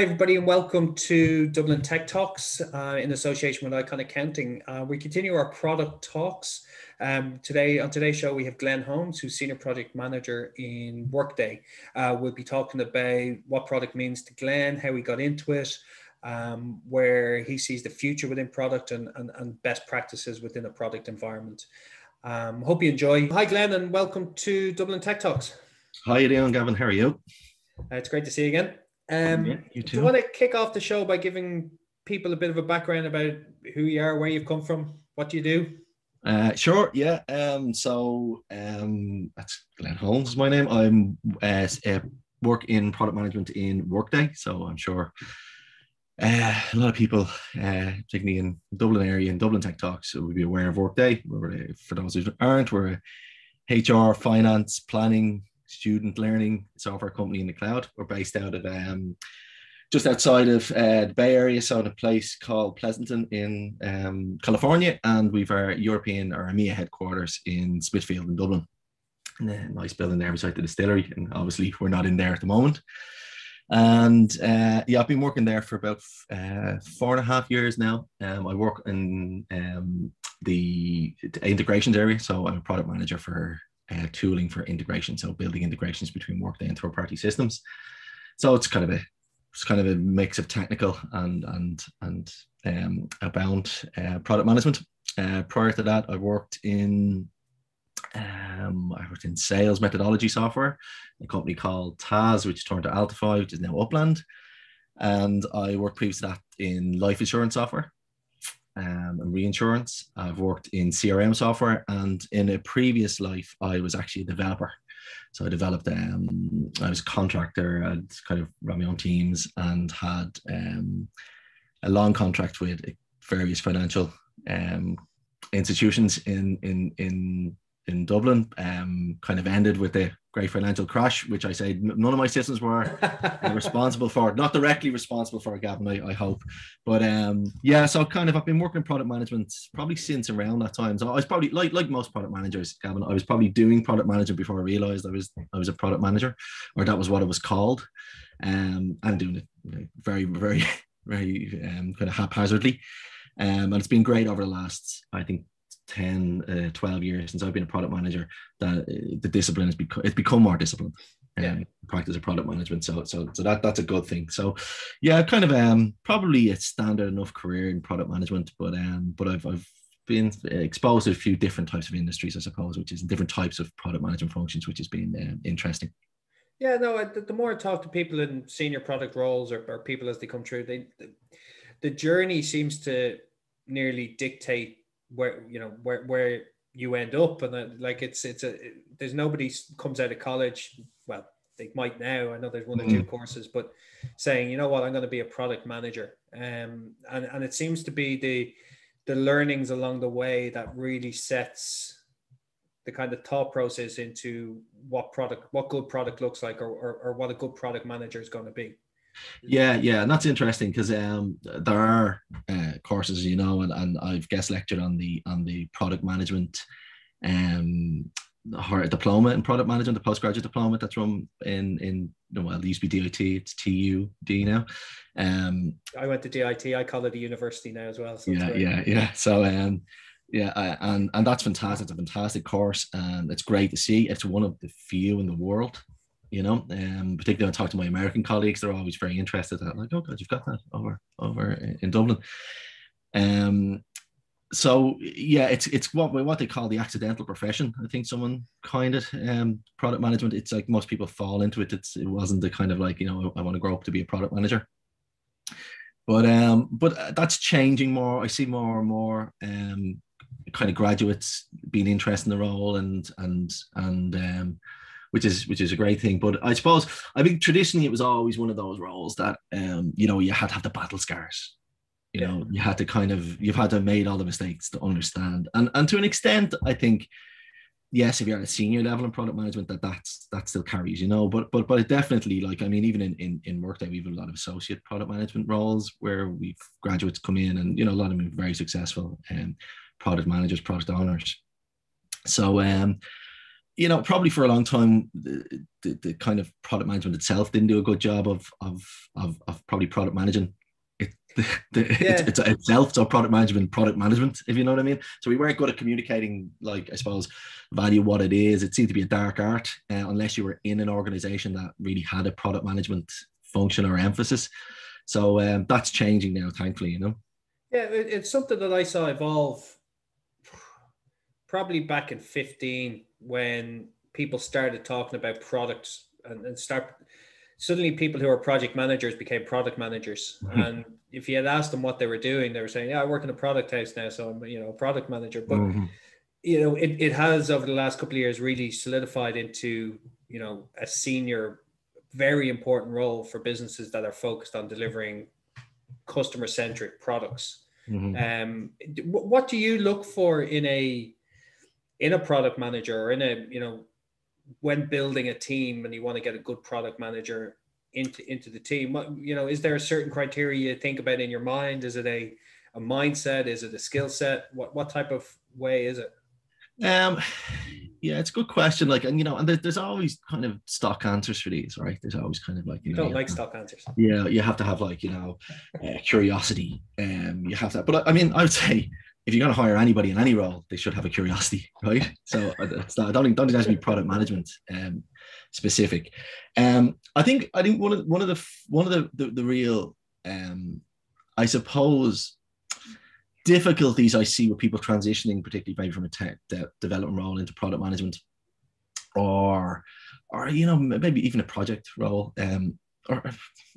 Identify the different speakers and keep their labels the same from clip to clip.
Speaker 1: Hi, everybody, and welcome to Dublin Tech Talks uh, in association with Icon Accounting. Uh, we continue our product talks. Um, today, on today's show, we have Glenn Holmes, who's Senior Project Manager in Workday. Uh, we'll be talking about what product means to Glenn, how he got into it, um, where he sees the future within product, and, and, and best practices within a product environment. Um, hope you enjoy. Hi, Glenn, and welcome to Dublin Tech Talks.
Speaker 2: Hi, Leon Gavin. How are you?
Speaker 1: Uh, it's great to see you again. Um, yeah, you too. Do you want to kick off the show by giving people a bit of a background about who you are, where you've come from, what you do?
Speaker 2: Uh, sure, yeah. Um, so um, that's Glenn Holmes is my name. I'm uh, uh, work in product management in Workday, so I'm sure uh, a lot of people, uh, particularly in Dublin area and Dublin Tech Talks, will be aware of Workday. We're, for those who aren't, we're a HR, finance, planning, student learning software company in the cloud. We're based out of um, just outside of uh, the Bay Area, so in a place called Pleasanton in um, California, and we've our European or EMEA headquarters in Smithfield in Dublin. Nice building there beside the distillery, and obviously we're not in there at the moment. And uh, yeah, I've been working there for about uh, four and a half years now. Um, I work in um, the integrations area, so I'm a product manager for uh, tooling for integration, so building integrations between Workday and third-party systems. So it's kind of a it's kind of a mix of technical and and and um, about uh, product management. Uh, prior to that, I worked in um, I worked in sales methodology software, a company called Taz, which turned to Altify, which is now Upland. And I worked previous to that in life insurance software um, and reinsurance. I've worked in CRM software, and in a previous life, I was actually a developer. So I developed. Um, I was a contractor. I'd kind of run my own teams and had um, a long contract with various financial um, institutions in in in in Dublin. Um, kind of ended with the great financial crash, which I say none of my systems were responsible for, not directly responsible for, Gavin, I, I hope. But um, yeah, so kind of I've been working in product management probably since around that time. So I was probably like like most product managers, Gavin, I was probably doing product manager before I realized I was I was a product manager, or that was what it was called. Um, I'm doing it very, very, very um, kind of haphazardly. Um, and it's been great over the last, I think, 10 uh, 12 years since i've been a product manager that uh, the discipline has become it's become more disciplined yeah. Um, practice of product management. So so so that that's a good thing. So yeah kind of um probably a standard enough career in product management but um but i've i've been exposed to a few different types of industries i suppose which is different types of product management functions which has been uh, interesting.
Speaker 1: Yeah no the more i talk to people in senior product roles or, or people as they come through they the, the journey seems to nearly dictate where you know where where you end up. And then, like it's it's a there's nobody comes out of college well they might now i know there's one or two mm. courses but saying you know what? I'm going to be a product manager. Um and and it seems to be the the learnings along the way that really sets the kind of thought process into what product what good product looks like or, or, or what a good product manager is going to be
Speaker 2: yeah, yeah, and that's interesting because um, there are uh, courses, you know, and, and I've guest lectured on the on the product management um diploma in product management, the postgraduate diploma that's run in in well, it used to be DIT, it's TUD now. Um,
Speaker 1: I went to DIT. I call it a university now as well.
Speaker 2: So yeah, yeah, yeah. So um, yeah, uh, and and that's fantastic. It's a fantastic course, and it's great to see. It's one of the few in the world you know, um, particularly when I talk to my American colleagues, they're always very interested. Like, oh God, you've got that over over in Dublin. Um, so yeah, it's it's what what they call the accidental profession. I think someone coined it. um, product management. It's like most people fall into it. It's it wasn't the kind of like you know I, I want to grow up to be a product manager. But um, but that's changing more. I see more and more um, kind of graduates being interested in the role and and and um, which is which is a great thing. But I suppose I think traditionally it was always one of those roles that um, you know you had to have the battle scars. You know, you had to kind of you've had to have made all the mistakes to understand, and and to an extent, I think yes, if you're at a senior level in product management, that that's that still carries, you know. But but but it definitely like I mean, even in in in Workday, we have a lot of associate product management roles where we've graduates come in, and you know, a lot of them are very successful and um, product managers, product owners. So um, you know, probably for a long time, the, the, the, kind of product management itself didn't do a good job of of of, of probably product managing it, the, the, yeah. it's, it's, itself. So product management, product management, if you know what I mean. So we weren't good at communicating, like I suppose, value what it is. It seemed to be a dark art uh, unless you were in an organization that really had a product management function or emphasis. So um, that's changing now, thankfully. You know.
Speaker 1: Yeah, it's something that I saw evolve probably back in 15 when people started talking about products and, and start suddenly people who are project managers became product managers mm-hmm. and if you had asked them what they were doing they were saying yeah i work in a product house now so i'm you know a product manager but mm-hmm. you know it, it has over the last couple of years really solidified into you know a senior very important role for businesses that are focused on delivering customer centric products mm-hmm. um what do you look for in a in a product manager or in a you know when building a team and you want to get a good product manager into into the team what, you know is there a certain criteria you think about in your mind? Is it a a mindset? Is it a skill set? What what type of way is it?
Speaker 2: Um yeah it's a good question. Like and you know and there's always kind of stock answers for these right? There's always kind of like
Speaker 1: you, you know, don't like to, stock answers.
Speaker 2: Yeah you have to have like you know uh, curiosity um you have that but i mean i would say if you're going to hire anybody in any role, they should have a curiosity, right? So I don't think don't think be product management um, specific. Um, I think I think one of one of the one of the the, the real um, I suppose difficulties I see with people transitioning, particularly maybe from a tech de- development role into product management, or or you know maybe even a project role. Um, or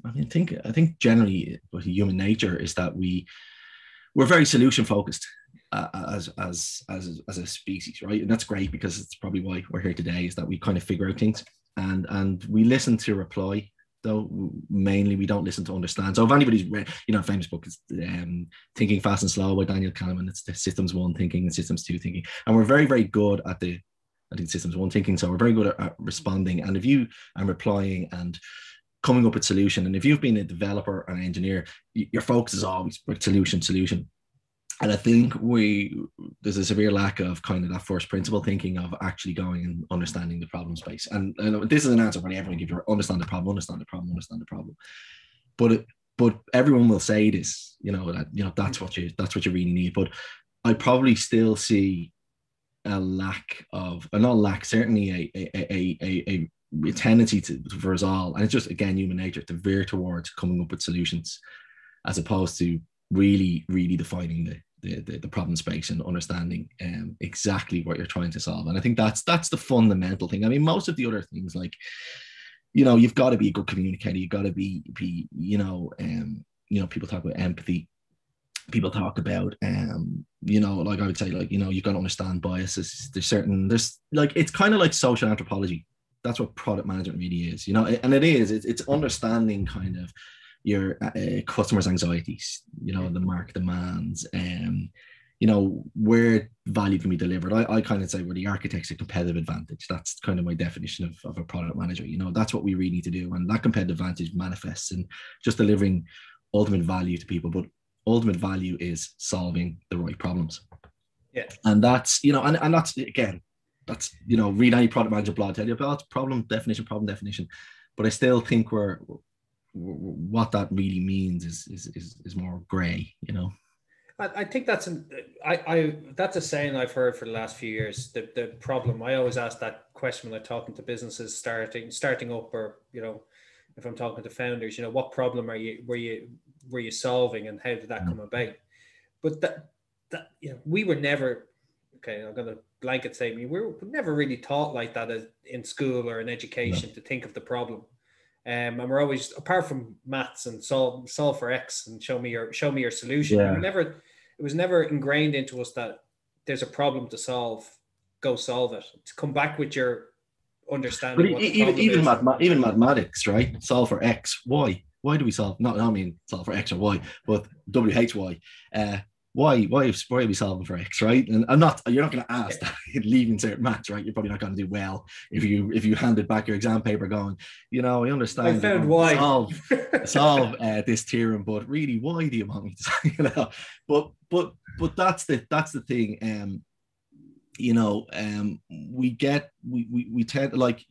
Speaker 2: I mean, think I think generally human nature is that we we're very solution focused uh, as as as as a species, right? And that's great because it's probably why we're here today is that we kind of figure out things and and we listen to reply. Though mainly we don't listen to understand. So if anybody's read, you know, famous book is um, Thinking Fast and Slow by Daniel Kahneman. It's the systems one thinking and systems two thinking, and we're very very good at the I think systems one thinking. So we're very good at, at responding. And if you and replying and coming up with solution. And if you've been a developer and engineer, your focus is always solution, solution and I think we there's a severe lack of kind of that first principle thinking of actually going and understanding the problem space. And, and this is an answer for everyone give you understand the problem, understand the problem, understand the problem. But it, but everyone will say this, you know, that you know that's what you that's what you really need. But I probably still see a lack of, a not lack, certainly a a, a, a tendency to for us all, and it's just again human nature to veer towards coming up with solutions as opposed to really, really defining the, the, the, the problem space and understanding um, exactly what you're trying to solve. And I think that's that's the fundamental thing. I mean, most of the other things like, you know, you've got to be a good communicator. You've got to be be, you know, um, you know, people talk about empathy. People talk about um, you know, like I would say, like, you know, you've got to understand biases. There's certain there's like it's kind of like social anthropology. That's what product management really is, you know, and it is, it's, it's understanding kind of your uh, customers' anxieties, you know, the market demands, um, you know, where value can be delivered. I, I kind of say we're the architects of competitive advantage. That's kind of my definition of, of a product manager. You know, that's what we really need to do. And that competitive advantage manifests in just delivering ultimate value to people. But ultimate value is solving the right problems.
Speaker 1: Yeah.
Speaker 2: And that's, you know, and, and that's again, that's you know, read any product manager blog, tell you oh, about problem definition, problem definition. But I still think we're what that really means is is is, is more gray you know
Speaker 1: I, I think that's an I, I that's a saying I've heard for the last few years. The the problem I always ask that question when I'm talking to businesses starting starting up or you know if I'm talking to founders, you know, what problem are you were you were you solving and how did that mm. come about? But that that you know, we were never okay, I'm gonna blanket say we were never really taught like that as in school or in education no. to think of the problem. Um, and we're always apart from maths and solve solve for x and show me your show me your solution. Yeah. We never it was never ingrained into us that there's a problem to solve. Go solve it. To come back with your understanding.
Speaker 2: Even even, math, even mathematics, right? Solve for x, y. Why do we solve? Not I mean solve for x or y, but w h y. Uh, why why why are we solving for x right? And i'm not you're not going to ask that leaving certain maths right? You're probably not going to do well if you if you handed back your exam paper going you know i understand
Speaker 1: i found why.
Speaker 2: solve solve uh, this theorem but really why do you want me to you know but but but that's the that's the thing um you know, um, we get we we, we tend like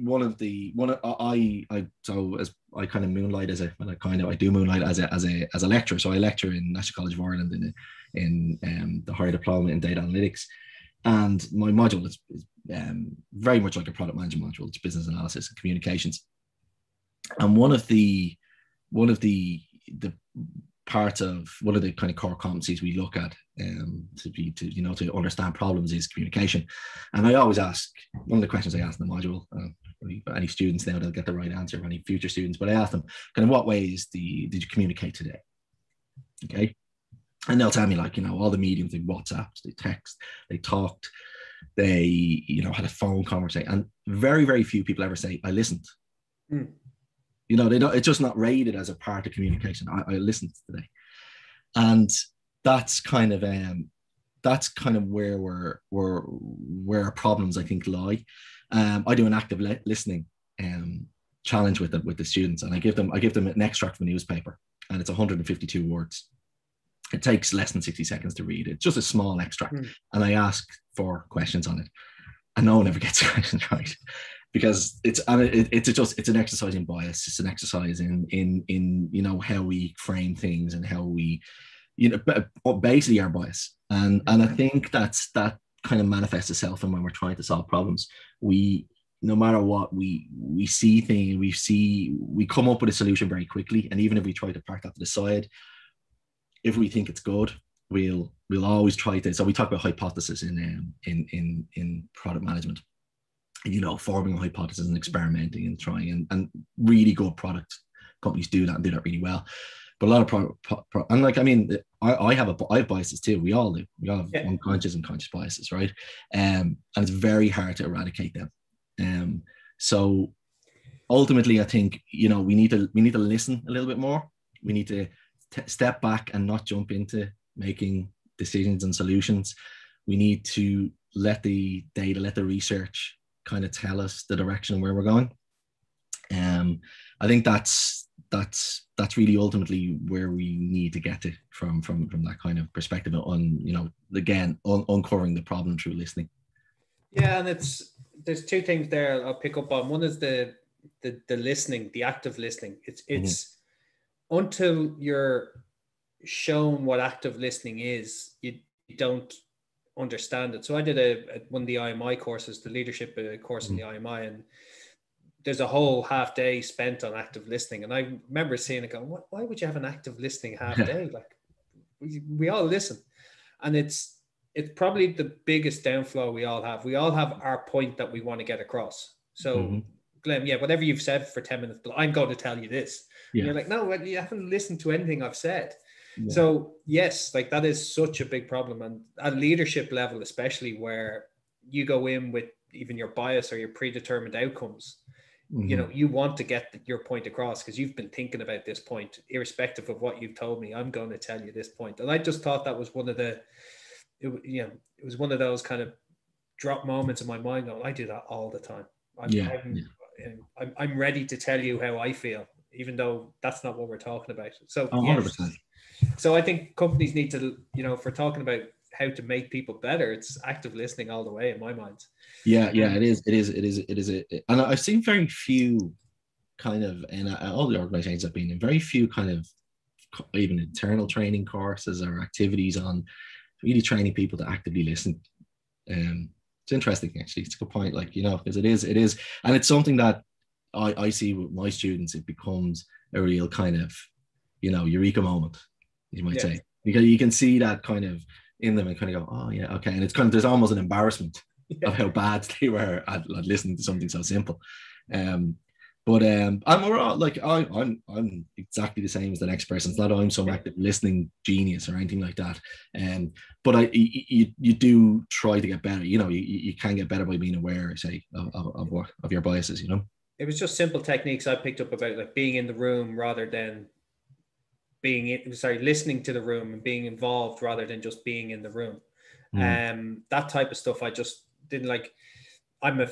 Speaker 2: one of the one of, I I so as I kind of moonlight as a well, I kind of I do moonlight as a as a as a lecturer. So I lecture in National College of Ireland in in um, the higher diploma in data analytics, and my module is, is um, very much like a product management module. It's business analysis and communications, and one of the one of the the part of one of the kind of core competencies we look at um, to be to you know to understand problems is communication. And i always ask one of the questions i ask in the module uh, any students now they'll get the right answer any future students but i ask them kind of what ways the, did you communicate today? Okay? And they'll tell me like you know all the mediums they whatsapp they text they talked they you know had a phone conversation. And very very few people ever say i listened. Mm. You know, they don't, it's just not rated as a part of communication. I, I listened today. And that's kind of um that's kind of where we're, we're where our problems I think lie. Um, I do an active le- listening um, challenge with them with the students, and I give them I give them an extract from a newspaper, and it's 152 words. It takes less than 60 seconds to read. It's just a small extract, mm. and I ask for questions on it, and no one ever gets questions right because it's it's just it's an exercise in bias. It's an exercise in in in you know how we frame things and how we you know basically our bias. And and i think that's that kind of manifests itself and when we're trying to solve problems. We no matter what we we see things we see we come up with a solution very quickly. And even if we try to park that to the side if we think it's good we'll we'll always try to so we talk about hypothesis in um, in in in product management you know, forming hypotheses and experimenting and trying and, and really good product companies do that and do that really well. But a lot of product, pro, pro, and like I mean, I, I have a I have biases too. We all do. We all have yeah. unconscious and conscious biases, right? Um, and it's very hard to eradicate them. Um, so ultimately, I think you know we need to we need to listen a little bit more. We need to t- step back and not jump into making decisions and solutions. We need to let the data, let the research kind of tell us the direction where we're going. Um, I think that's that's that's really ultimately where we need to get to from from from that kind of perspective on you know again un- uncovering the problem through listening.
Speaker 1: Yeah, and it's there's two things there I'll pick up on. One is the the the listening, the active listening. It's mm-hmm. it's mm-hmm. until you're shown what active listening is, you, you don't understand it. So I did a, a one of the IMI courses, the leadership uh, course in the. IMI, and there's a whole half day spent on active listening. And I remember seeing it go, why would you have an active listening half day? like we, we all listen. And it's it's probably the biggest downflow we all have. We all have our point that we want to get across. So mm-hmm. Glenn, yeah, whatever you've said for 10 minutes, I'm going to tell you this. Yeah. you're like, no, you haven't listened to anything I've said. So yes, like that is such a big problem, and at leadership level, especially where you go in with even your bias or your predetermined outcomes. Mm-hmm. You know, you want to get your point across because you've been thinking about this point, irrespective of what you've told me. I'm going to tell you this point, and I just thought that was one of the, it, you know, it was one of those kind of drop moments in my mind. Going, I do that all the time. I'm, yeah, I'm, yeah. I'm, I'm ready to tell you how I feel, even though that's not what we're talking about. So, 100%. Yes, so I think companies need to, you know, if we're talking about how to make people better, it's active listening all the way in my mind.
Speaker 2: Yeah, yeah, it is. It is. It is. It is. It, and I've seen very few kind of, and all the organizations I've been in, very few kind of even internal training courses or activities on really training people to actively listen. Um, it's interesting actually. It's a good point. Like you know, because it is, it is, and it's something that I I see with my students. It becomes a real kind of, you know, eureka moment you might say, because you can see that kind of in them and kind of go, oh yeah, okay. And it's kind of there's almost an embarrassment yeah. of how bad they were at, at, listening to something so simple. Um, but um, I'm all, like I, I'm I'm exactly the same as the next person. It's not I'm some active listening genius or anything like that. Um, but I you, you do try to get better. You know, you, you can get better by being aware, say, of, of, of what of your biases. You know,
Speaker 1: it was just simple techniques I picked up about like being in the room rather than being in, sorry listening to the room and being involved rather than just being in the room mm. um that type of stuff i just didn't like i'm a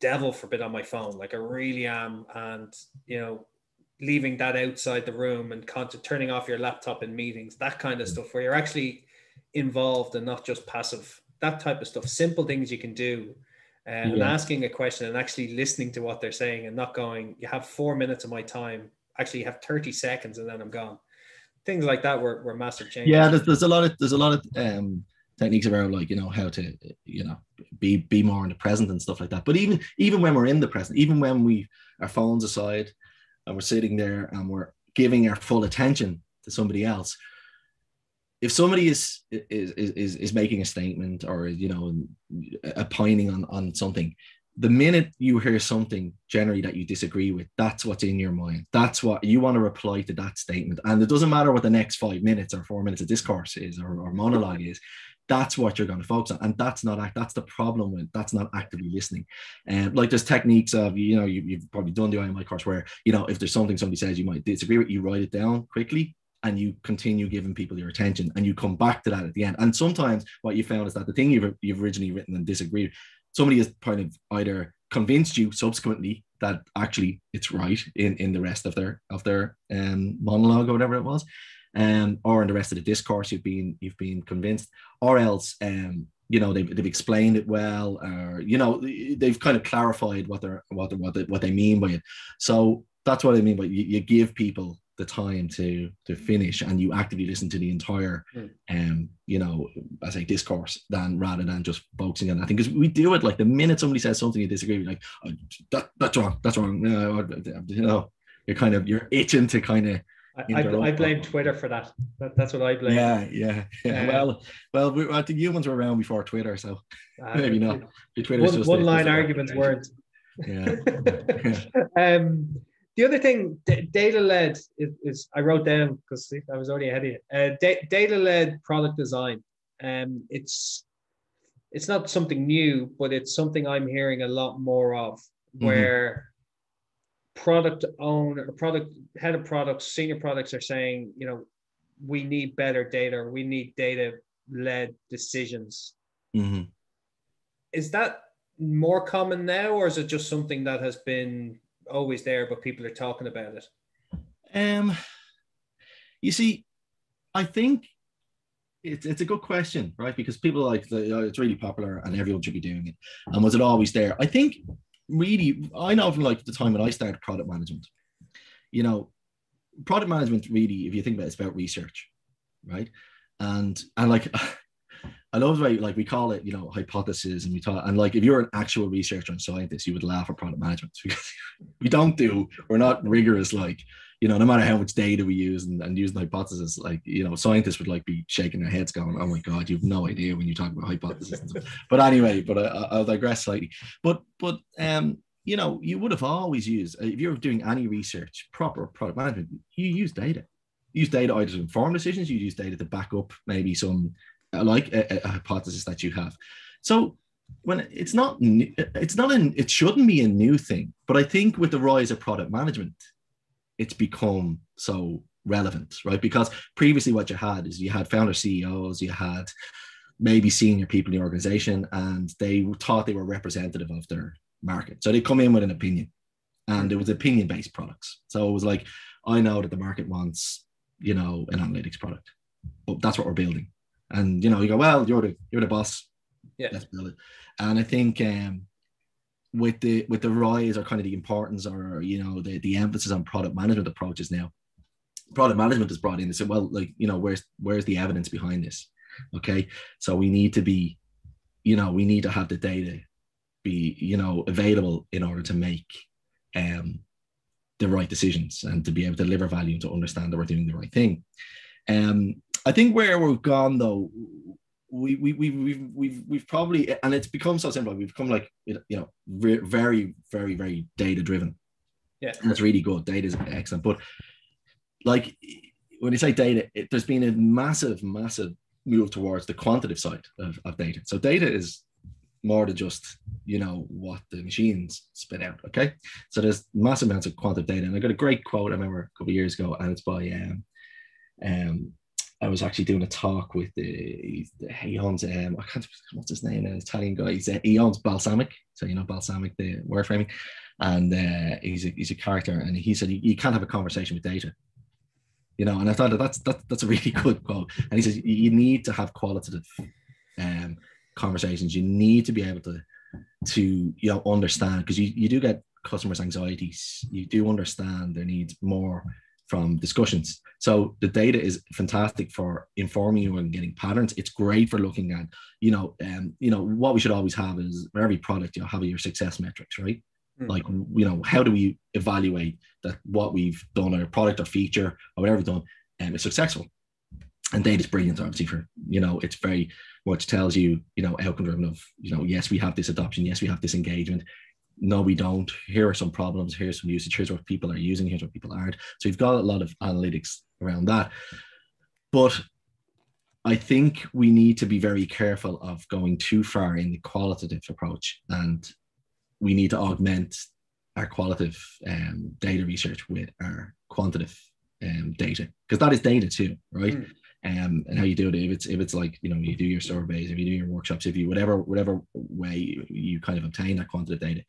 Speaker 1: devil forbid on my phone like i really am and you know leaving that outside the room and con- turning off your laptop in meetings that kind of mm. stuff where you're actually involved and not just passive that type of stuff, simple things you can do, uh, and asking a question and actually listening to what they're saying and not going, you have four minutes of my time. Actually, have 30 seconds and then I'm gone. Things like that were, were massive changes.
Speaker 2: yeah there's, there's a lot of there's a lot of um techniques around like you know how to you know be be more in the present and stuff like that but even even when we're in the present even when we our phones aside and we're sitting there and we're giving our full attention to somebody else if somebody is is is is making a statement or you know a opining on on something the minute you hear something generally that you disagree with that's what's in your mind. That's what you want to reply to that statement. And it doesn't matter what the next five minutes or four minutes of discourse is or, or monologue is that's what you're going to focus on. And that's not that's the problem with that's not actively listening. And like there's techniques of you know you, you've probably done the IMI course where you know if there's something somebody says you might disagree with you write it down quickly and you continue giving people your attention and you come back to that at the end. And sometimes what you found is that the thing you've, you've originally written and disagreed somebody has kind of either convinced you subsequently that actually it's right in in the rest of their of their um monologue or whatever it was um or in the rest of the discourse you've been you've been convinced or else um you know they've, they've explained it well or you know they've kind of clarified what they're what they what they, what they mean by it. So that's what i mean by you, you give people the time to to finish and you actively listen to the entire
Speaker 1: Mm.
Speaker 2: um you know as a discourse than rather than just focusing on that thing because we do it like the minute somebody says something you disagree with like oh, that, that's wrong that's wrong no, you know you're kind of you're itching to kind of
Speaker 1: I, I, blame Twitter for that. that. That's what I blame.
Speaker 2: yeah yeah, yeah.
Speaker 1: Uh,
Speaker 2: well well we, I think humans were around before Twitter so
Speaker 1: Uh,
Speaker 2: maybe not Twitter's
Speaker 1: One,
Speaker 2: just
Speaker 1: one
Speaker 2: a-
Speaker 1: line arguments weren't.
Speaker 2: yeah
Speaker 1: um, the other thing, d- data led is, is I wrote down because I was already ahead of you. Uh, da- data led product design. Um, it's it's not something new, but it's something I'm hearing a lot more of,
Speaker 2: Mhm.
Speaker 1: where product owner, product head of products, senior products are saying, you know, we need better data, we need data led decisions.
Speaker 2: Mhm.
Speaker 1: Is that more common now, or is it just something that has been always there, but people are talking about it?
Speaker 2: Um, you see, I think it's it's a good question, right? Because people like oh, it's really popular and everyone should be doing it. And was it always there? I think really, I know from like the time when I started product management, you know, product management really, if you think about it, it's about research, right? And and like I love the way like we call it, you know, hypothesis, and we talk and like if you're an actual researcher and scientist, you would laugh at product management because we don't do, we're not rigorous like you know, no matter how much data we use and, and using hypothesis, like, you know, scientists would like be shaking their heads going, oh my God, you've no idea when you talk about hypothesis. but anyway, but I, I'll digress slightly. But, but, um, you know, you would have always used, if you're doing any research, proper product management, you use data. You use data either to inform decisions, you use data to back up maybe some, uh, like a, a hypothesis that you have. So when it's not, it's not an, it shouldn't be a new thing. But I think with the rise of product management, it's become so relevant, right? Because previously, what you had is you had founder CEOs, you had maybe senior people in the organization, and they thought they were representative of their market. So they come in with an opinion, and it was opinion based products. So it was like, I know that the market wants, you know, an analytics product, but that's what we're building. And you know, you go, well, you're the you're the boss.
Speaker 1: Yeah.
Speaker 2: Let's build it. And I think um, with the with the rise or kind of the importance or you know the, the emphasis on product management approaches now product management is brought in and said well like you know where's where's the evidence behind this okay so we need to be you know we need to have the data be you know available in order to make um the right decisions and to be able to deliver value and to understand that we're doing the right thing um i think where we've gone though we we we we've we've we've probably and it's become so simple. We've become like you know very very very data driven.
Speaker 1: Yeah.
Speaker 2: and it's really good. Data is excellent, but like when you say data, it, there's been a massive massive move towards the quantitative side of, of data. So data is more than just you know what the machines spit out. Okay, so there's massive amounts of quantitative data, and I got a great quote I remember a couple of years ago, and it's by um um I was actually doing a talk with the he's, he owns um I can't what's his name an Italian guy. He's uh, Balsamiq. So you know Balsamiq the word framing? And uh, he's a he's a character. And he said you, you can't have a conversation with data. You know and I thought that that's that, that's a really good quote. And he says you need to have qualitative um conversations. You need to be able to to you know understand. Because you, you do get customers' anxieties. You do understand their needs more from discussions. So the data is fantastic for informing you and getting patterns. It's great for looking at, you know, um, you know, what we should always have is for every product, you know, have your success metrics, right? Mm-hmm. Like, you know, how do we evaluate that what we've done, our product or feature or whatever we've done, um, is successful? And data is brilliant, obviously, for, you know, it's very much tells you, you know, outcome driven of, you know, yes, we have this adoption, yes, we have this engagement, no, we don't. Here are some problems. Here's some usage. Here's what people are using. Here's what people aren't. So you've got a lot of analytics around that. But I think we need to be very careful of going too far in the qualitative approach, and we need to augment our qualitative um, data research with our quantitative um, data because that is data too, right? Mm. Um, and how you do it if it's if it's like you know you do your surveys if you do your workshops if you whatever whatever way you, you kind of obtain that quantitative data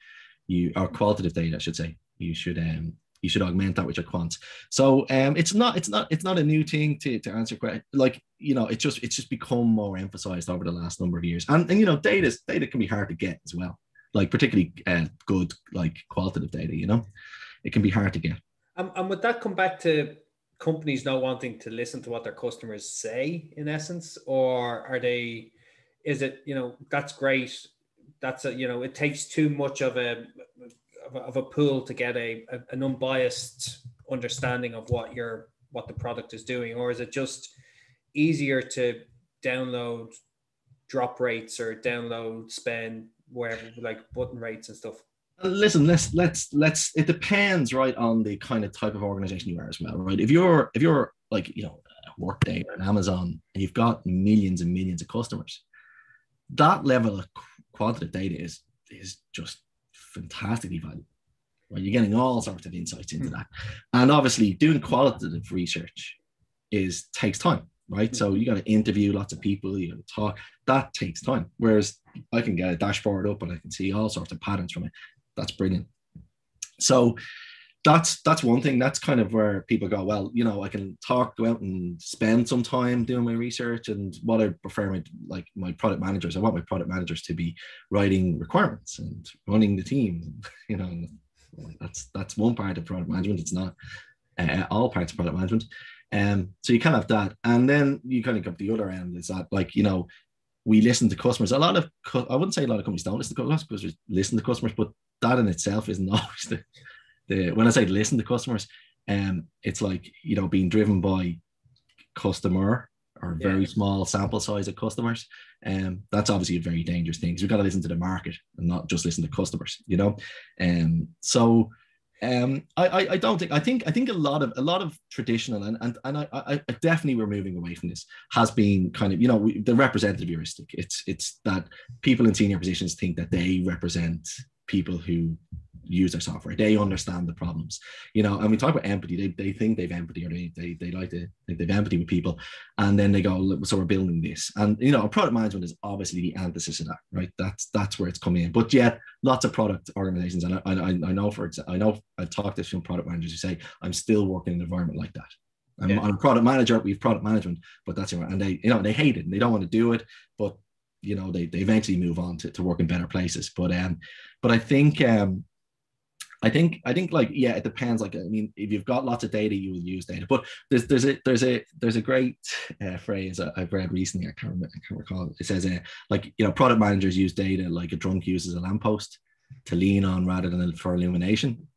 Speaker 2: you or qualitative data I should say you should um you should augment that with your quants. So um it's not it's not it's not a new thing to, to answer question like you know it's just it's just become more emphasized over the last number of years. And and you know data data can be hard to get as well like particularly uh, good like qualitative data you know? It can be hard to get.
Speaker 1: Um, and would that come back to companies not wanting to listen to what their customers say in essence? Or are they is it you know that's great. That's a you know it takes too much of a of a, pool to get a, a, an unbiased understanding of what your what the product is doing? Or is it just easier to download drop rates or download spend wherever like button rates and stuff
Speaker 2: listen let's let's let's it depends right on the kind of type of organization you are as well right? If you're if you're like you know workday or an amazon and you've got millions and millions of customers that level of quantitative data is is just fantastically valuable right? You're getting all sorts of insights into hmm. that. And obviously doing qualitative research is takes time right? So you got to interview lots of people you got to talk that takes time. Whereas i can get a dashboard up and i can see all sorts of patterns from it that's brilliant. So that's that's one thing. That's kind of where people go. Well, you know, I can talk, go out and spend some time doing my research. And what I prefer, my like my product managers, I want my product managers to be writing requirements and running the team. You know, that's that's one part of product management. It's not uh, all parts of product management. Um, so you kind of have that, and then you kind of go the other end. Is that like you know, we listen to customers. A lot of I wouldn't say a lot of companies don't listen to customers listen to customers, but that in itself isn't always the, the when I say listen to customers, um, it's like you know being driven by customer or very yeah. small sample size of customers. Um, that's obviously a very dangerous thing because we've got to listen to the market and not just listen to customers, you know. Um, so um, I, I, I don't think I think I think a lot of a lot of traditional and and, and I, I, I definitely we're moving away from this has been kind of you know we, the representative heuristic. It's it's that people in senior positions think that they represent people who use their software. They understand the problems, you know. And we talk about empathy. They, they think they've empathy, or they, they they like to think they've empathy with people, and then they go, so we're building this. And you know, product management is obviously the antithesis of that, right? That's that's where it's coming in. But yet, lots of product organizations, and I I, I know for example, I know I've talked to some product managers who say, I'm still working in an environment like that. I'm, yeah. I'm a product manager. We've product management, but that's and they you know they hate it and they don't want to do it, but you know they, they eventually move on to, to work in better places but um but i think um I think I think like yeah, it depends. Like I mean, if you've got lots of data, you will use data. But there's there's a there's a there's a great uh, phrase I've read recently. I can't remember, I can't recall. It says uh, like you know, product managers use data like a drunk uses a lamppost to lean on rather than for illumination.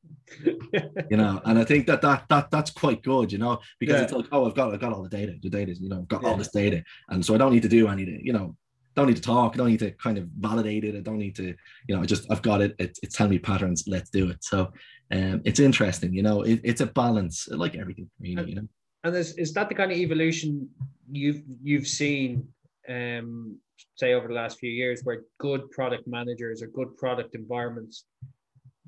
Speaker 2: you know, and I think that that that that's quite good. You know, because yeah. it's like oh, I've got I've got all the data. The data is you know I've got yeah. all this data, and so I don't need to do anything. You know, don't need to talk. I don't need to kind of validate it. I don't need to, you know, I just I've got it. It's, it's telling me patterns. Let's do it. So um, it's interesting. You know, it, it's a balance, like everything. Really, you know.
Speaker 1: And is, is that the kind of evolution you've you've seen, um, say over the last few years, where good product managers or good product environments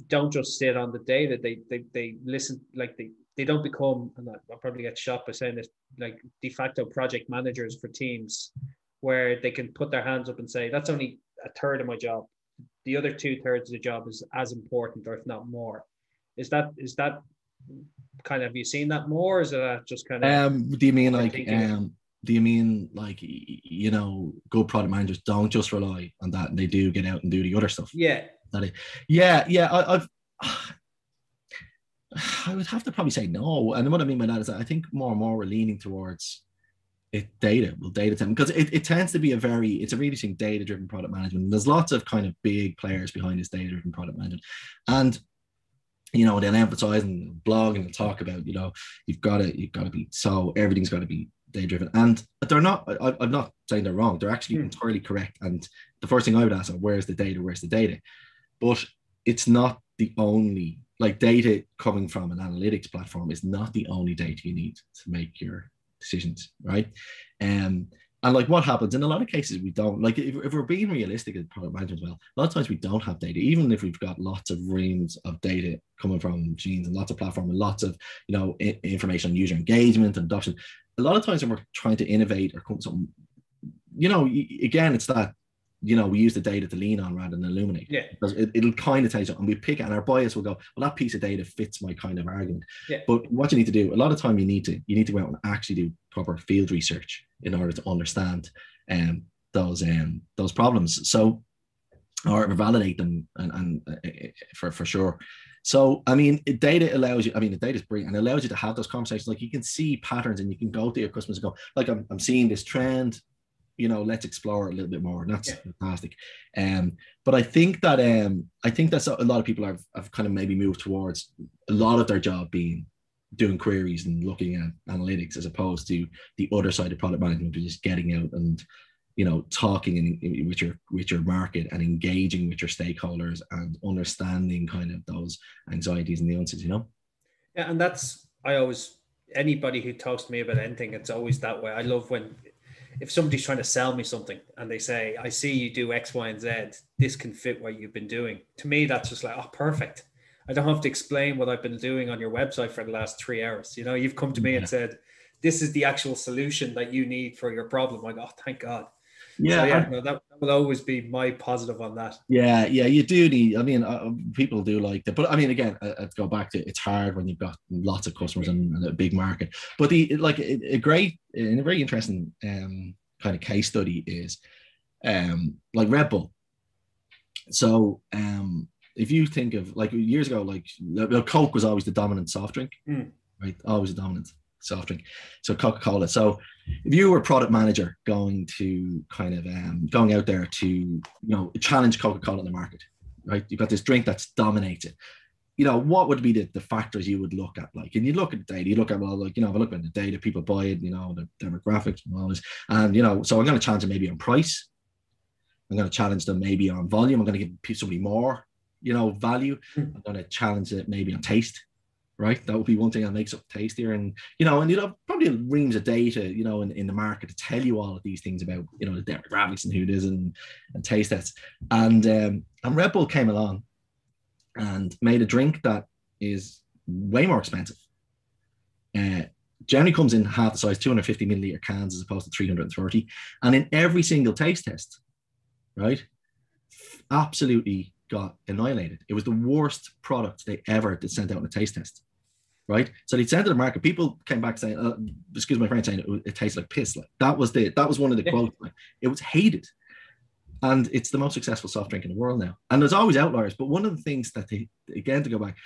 Speaker 1: don't just sit on the data. They they they listen like they they don't become. And I'll probably get shot by saying this, like de facto project managers for teams where they can put their hands up and say, that's only a third of my job. The other two thirds of the job is as important, or if not more. Is that is that kind of have you seen that more? is that just kind of
Speaker 2: um do you mean like um do you mean like you know good product managers don't just rely on that and they do get out and do the other stuff
Speaker 1: yeah
Speaker 2: that is, yeah yeah I, i've I would have to probably say no. And what I mean by that is that I think more and more we're leaning towards it data, well, data time, because it, it tends to be a very, it's a really interesting data driven product management. And there's lots of kind of big players behind this data driven product management. And you know, they'll emphasize and blog and talk about, you know, you've got to, you've got to be so everything's got to be data driven. And they're not, I, am not saying they're wrong. They're actually mm. entirely correct. And the first thing I would ask are, where's the data? Where's the data? But it's not the only, like data coming from an analytics platform is not the only data you need to make your decisions, right? Um, and like what happens in a lot of cases, we don't like if, if we're being realistic as product management as well, a lot of times we don't have data, even if we've got lots of reams of data coming from genes and lots of platform and lots of you know I- information on user engagement and adoption. A lot of times when we're trying to innovate or come something, you know, again, it's that you know, we use the data to lean on rather than illuminate.
Speaker 1: Yeah.
Speaker 2: Because it, will kind of tell you, and we pick it, and our bias will go, well, that piece of data fits my kind of argument.
Speaker 1: Yeah.
Speaker 2: But what you need to do, a lot of time you need to, you need to go out and actually do proper field research in order to understand um, those um, those problems. So, or validate them, and, and uh, for for sure. So, I mean, data allows you, I mean, the data is brilliant and allows you to have those conversations. Like you can see patterns and you can go to your customers and go, like, I'm, I'm seeing this trend you know, let's explore a little bit more. And that's yeah. fantastic. Um, but I think that um, I think that's a lot of people have, have kind of maybe moved towards a lot of their job being doing queries and looking at analytics as opposed to the other side of product management, which is getting out and you know talking in, with your with your market and engaging with your stakeholders and understanding kind of those anxieties and the answers. You know.
Speaker 1: Yeah, and that's I always anybody who talks to me about anything, it's always that way. I love when if somebody's trying to sell me something and they say, I see you do X, Y, and Z, this can fit what you've been doing. To me, that's just like, oh, perfect. I don't have to explain what I've been doing on your website for the last three hours. You know, you've come to me yeah. and said, this is the actual solution that you need for your problem. I go, oh, thank God.
Speaker 2: Yeah, so,
Speaker 1: yeah no, that, that, will always be my positive on that.
Speaker 2: Yeah, yeah, you do need. I mean, uh, people do like that, but I mean, again, I, I'd go back to it's hard when you've got lots of customers and, and a big market. But the like a, a great, and a very interesting um, kind of case study is um, like Red Bull. So um, if you think of like years ago, like Coke was always the dominant soft drink,
Speaker 1: mm.
Speaker 2: right? Always a dominant soft drink. So Coca Cola. So if you were a product manager going to kind of um, going out there to you know challenge Coca Cola in the market, right? You've got this drink that's dominated. You know what would be the, the factors you would look at? Like, and you look at the data. You look at well, like you know, if I look at the data, people buy it. You know, the demographics and all this, and you know, so I'm going to challenge them maybe on price. I'm going to challenge them maybe on volume. I'm going to give somebody more, you know, value. Mm. I'm going to challenge it maybe on taste right? That would be one thing that makes it tastier. And, you know, and you know, probably reams of data, you know, in, in the market to tell you all of these things about, you know, the demographics and who it is and, and taste tests. And, um, and Red Bull came along and made a drink that is way more expensive. Uh, generally comes in half the size, 250 milliliter cans as opposed to 330. And in every single taste test, right? Absolutely got annihilated. It was the worst product they ever did sent out in a taste test right? So they sent it to the market. People came back saying, uh, "Excuse my friend," saying it, it, tastes like piss. Like that was the that was one of the quotes. Like, it was hated, and it's the most successful soft drink in the world now. And there's always outliers, but one of the things that they again to go back,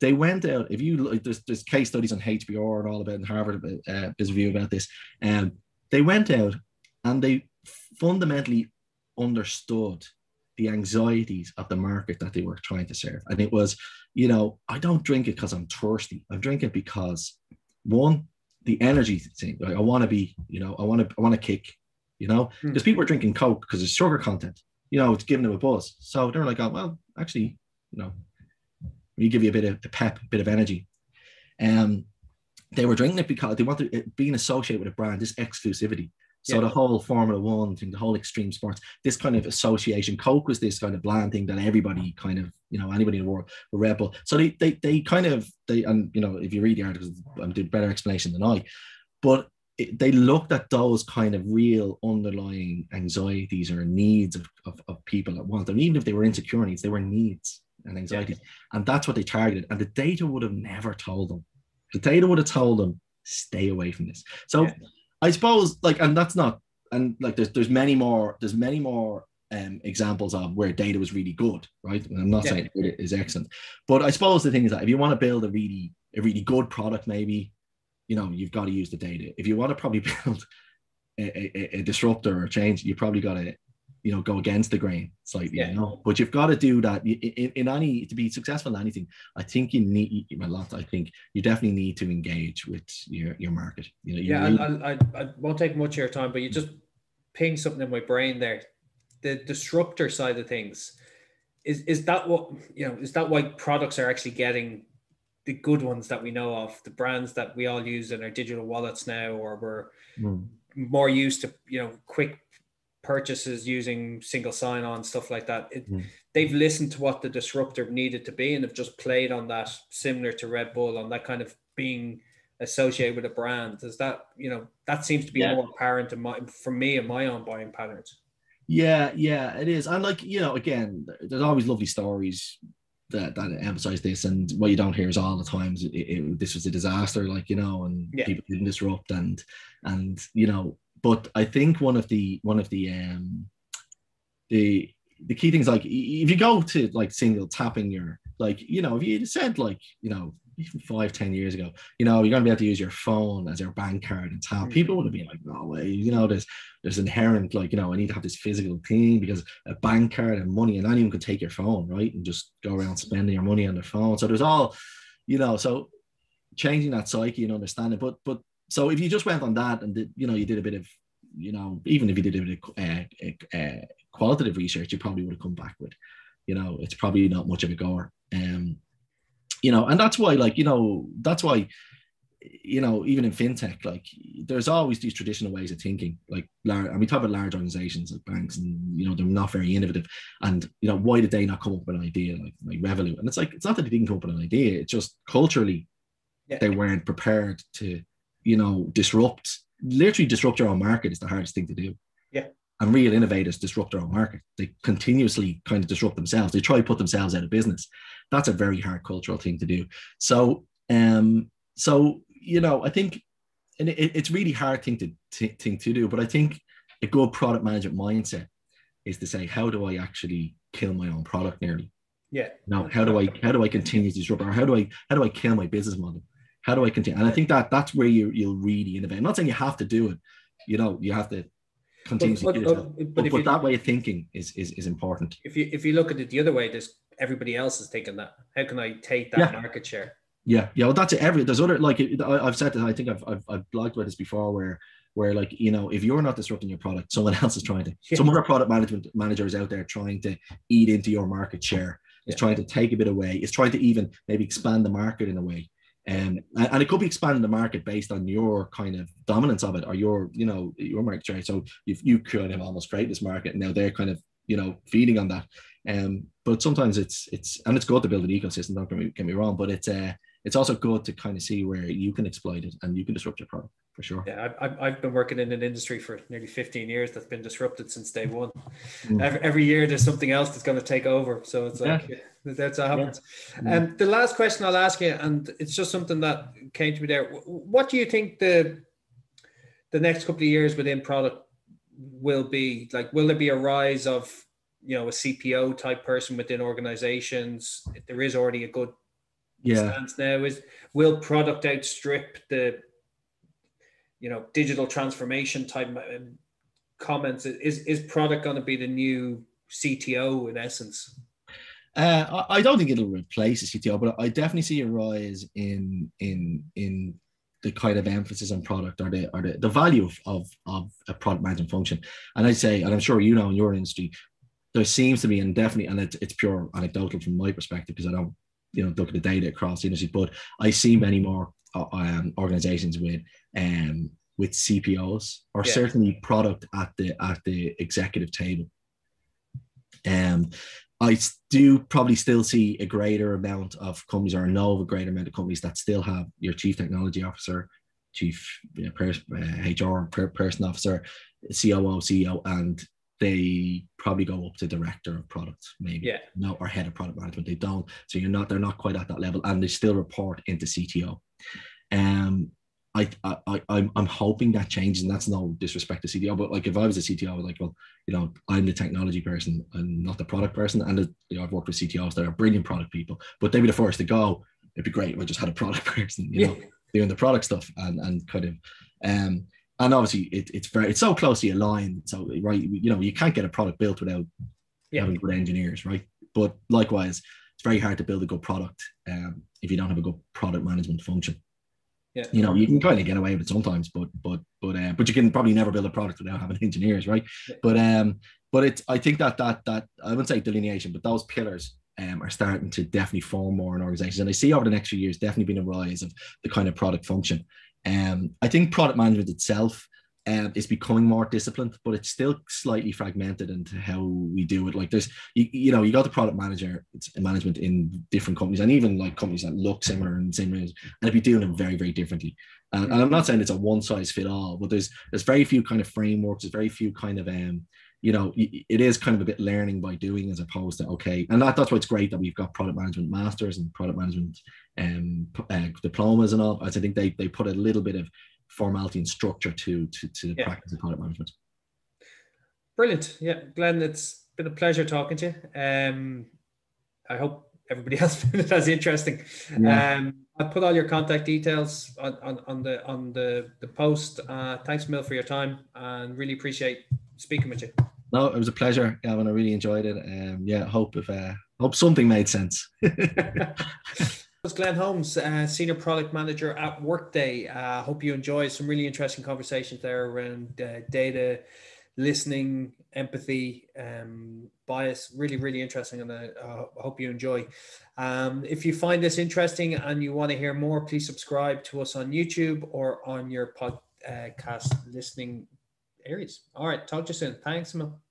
Speaker 2: they went out. If you look, there's there's case studies on HBR and all about in Harvard uh, a review about this, and um, they went out and they fundamentally understood the anxieties of the market that they were trying to serve. And it was, you know, I don't drink it because I'm thirsty. I drink it because one, the energy thing. Like I want to be, you know, I want to, I want to kick, you know, because mm. people are drinking Coke because it's sugar content, you know, it's giving them a buzz. So they're like, oh, well, actually, you know, we give you a bit of a pep, a bit of energy. Um, they were drinking it because they wanted it being associated with a brand, this exclusivity. So yeah. the whole Formula One thing, the whole extreme sports, this kind of association, Coke was this kind of bland thing that everybody kind of, you know, anybody in the world Red Bull. So they they they kind of they and you know if you read the articles, um, I'm doing better explanation than I, but it, they looked at those kind of real underlying anxieties or needs of, of, of people that want them, even if they were insecure needs, they were needs and anxieties, yeah. and that's what they targeted. And the data would have never told them. The data would have told them stay away from this. So. Yeah I suppose like, and that's not, and like there's there's many more there's many more um, examples of where data was really good, right? And I'm not yeah. saying it is excellent, but I suppose the thing is that if you want to build a really a really good product, maybe you know you've got to use the data. If you want to probably build a, a, a disruptor or change, you probably got to you know go against the grain slightly yeah. you know but you've got to do that in, in any to be successful in anything i think you need a lot i think you definitely need to engage with your your market you know you
Speaker 1: yeah I, I, I won't take much of your time but you just ping something in my brain there the disruptor side of things is is that what you know is that why products are actually getting the good ones that we know of the brands that we all use in our digital wallets now or we're mm. more used to you know quick purchases using single sign on stuff like that it, mm. they've listened to what the disruptor needed to be and have just played on that similar to red bull on that kind of being associated with a brand is that you know that seems to be yeah. more apparent in my for me in my own buying patterns
Speaker 2: yeah, yeah, it is. And like, you know, again, there's always lovely stories that, that emphasize this. And what you don't hear is all the times it, it, this was a disaster, like, you know, and yeah. people didn't disrupt and, and, you know, but I think one of the, one of the, um, the, the key things, like if you go to like single tapping your, like, you know, if you said like, you know, even five, ten years ago, you know, you're gonna be able to use your phone as your bank card and tap. Mm. People would have been like, no way, you know, there's there's inherent like, you know, I need to have this physical thing because a bank card and money and anyone could take your phone, right? And just go around spending your money on their phone. So there's all, you know, so changing that psyche and understanding. But but so if you just went on that and did, you know, you did a bit of, you know, even if you did a bit of uh, uh, qualitative research, you probably would have come back with, you know, it's probably not much of a goer. Um, you know, and that's why, like, you know, that's why, you know, even in fintech, like, there's always these traditional ways of thinking. Like, large, and we talk about large organizations like banks, and you know, they're not very innovative. And you know, why did they not come up with an idea like like Revolut? And it's like it's not that they didn't come up with an idea; it's just culturally yeah. they weren't prepared to, you know, disrupt. Literally, disrupt your own market is the hardest thing to do.
Speaker 1: Yeah
Speaker 2: and real innovators disrupt their own market. They continuously kind of disrupt themselves. They try to put themselves out of business. That's a very hard cultural thing to do. So, um, so you know, I think, and it, it's really hard thing to thing to do. But I think a good product management mindset is to say, how do I actually kill my own product nearly?
Speaker 1: Yeah.
Speaker 2: Now, how do I how do I continue to disrupt, or how do I how do I kill my business model? How do I continue? And I think that that's where you you'll really innovate. I'm not saying you have to do it. You know, you have to continuously but, but, but, but, but you, that way of thinking is, is is important
Speaker 1: if you if you look at it the other way there's everybody else is thinking that how can i take that yeah. market share
Speaker 2: yeah yeah well that's it every there's other like i've said that i think I've, I've i've blogged about this before where where like you know if you're not disrupting your product someone else is trying to yeah. some other product management managers out there trying to eat into your market share is yeah. trying to take a bit away is trying to even maybe expand the market in a way um, and it could be expanding the market based on your kind of dominance of it or your, you know, your market share. So you you could have almost create this market. And now they're kind of, you know, feeding on that. Um, but sometimes it's it's and it's good to build an ecosystem. Don't get me, get me wrong, but it's uh it's also good to kind of see where you can exploit it and you can disrupt your product for sure.
Speaker 1: Yeah, I've, I've been working in an industry for nearly 15 years that's been disrupted since day one. Mm. Every, every year there's something else that's going to take over. So it's like, yeah. that's what happens. And yeah. um, the last question I'll ask you, and it's just something that came to me there. What do you think the the next couple of years within product will be? Like, will there be a rise of, you know, a CPO type person within organizations? If there is already a good
Speaker 2: yeah.
Speaker 1: stance now, is will product outstrip the you know digital transformation type um, comments is is product going to be the new cto in essence
Speaker 2: uh, I don't think it'll replace the CTO, but I definitely see a rise in in in the kind of emphasis on product or the or the, the value of, of of a product management function. And I say, and I'm sure you know in your industry, there seems to be, and definitely, and it, it's pure anecdotal from my perspective because I don't, you know, look at the data across the industry, but I see many more uh, um, organizations with um, with CPOs or yeah. certainly product at the at the executive table. Um, I do probably still see a greater amount of companies, or know of a greater amount of companies that still have your chief technology officer, chief you know, pers- uh, HR per- person officer, COO, CEO, and they probably go up to director of product, maybe,
Speaker 1: yeah,
Speaker 2: no, or head of product management. They don't, so you're not, they're not quite at that level, and they still report into CTO. Um, I, I, I, I'm hoping that changes, and that's no disrespect to CTO, but like if I was a CTO, I was like, well, you know, I'm the technology person and not the product person. And you know, I've worked with CTOs that are brilliant product people, but they'd be the first to go. It'd be great if I just had a product person, you know, doing the product stuff and and kind of, um, and obviously it, it's very it's so closely aligned. So right, you know, you can't get a product built without yeah. having good engineers, right? But likewise, it's very hard to build a good product um, if you don't have a good product management function. Yeah. You know, you can kind of get away with it sometimes, but but but uh, but you can probably never build a product without having engineers, right? Yeah. But um, but it's I think that that that I wouldn't say delineation, but those pillars um, are starting to definitely form more in organizations. And I see over the next few years definitely been a rise of the kind of product function. Um, I think product management itself um, is becoming more disciplined, but it's still slightly fragmented into how we do it. Like there's, you, you know, you got the product manager, management in different companies, and even like companies that look similar and same and they'd be doing them very, very differently. And, and I'm not saying it's a one size fit all, but there's there's very few kind of frameworks, there's very few kind of um, you know, it is kind of a bit learning by doing as opposed to okay, and that, that's why it's great that we've got product management masters and product management um, uh, diplomas and all. As I think they they put a little bit of formality and structure to to, to the yeah. practice of product management.
Speaker 1: Brilliant. Yeah, Glenn, it's been a pleasure talking to you. Um, I hope everybody else found it as interesting. Yeah. Um, I put all your contact details on, on, on the on the, the post. Uh, thanks, Mill, for your time and really appreciate speaking with you.
Speaker 2: No, it was a pleasure, Gavin. I really enjoyed it. Um, yeah, hope if uh, hope something made sense.
Speaker 1: was Glenn Holmes, uh, Senior Product Manager at Workday. I uh, hope you enjoy some really interesting conversations there around uh, data, listening, empathy, um, bias. Really, really interesting, and I uh, hope you enjoy. Um, if you find this interesting and you want to hear more, please subscribe to us on YouTube or on your podcast listening areas. All right, talk to you soon. Thanks, Emil.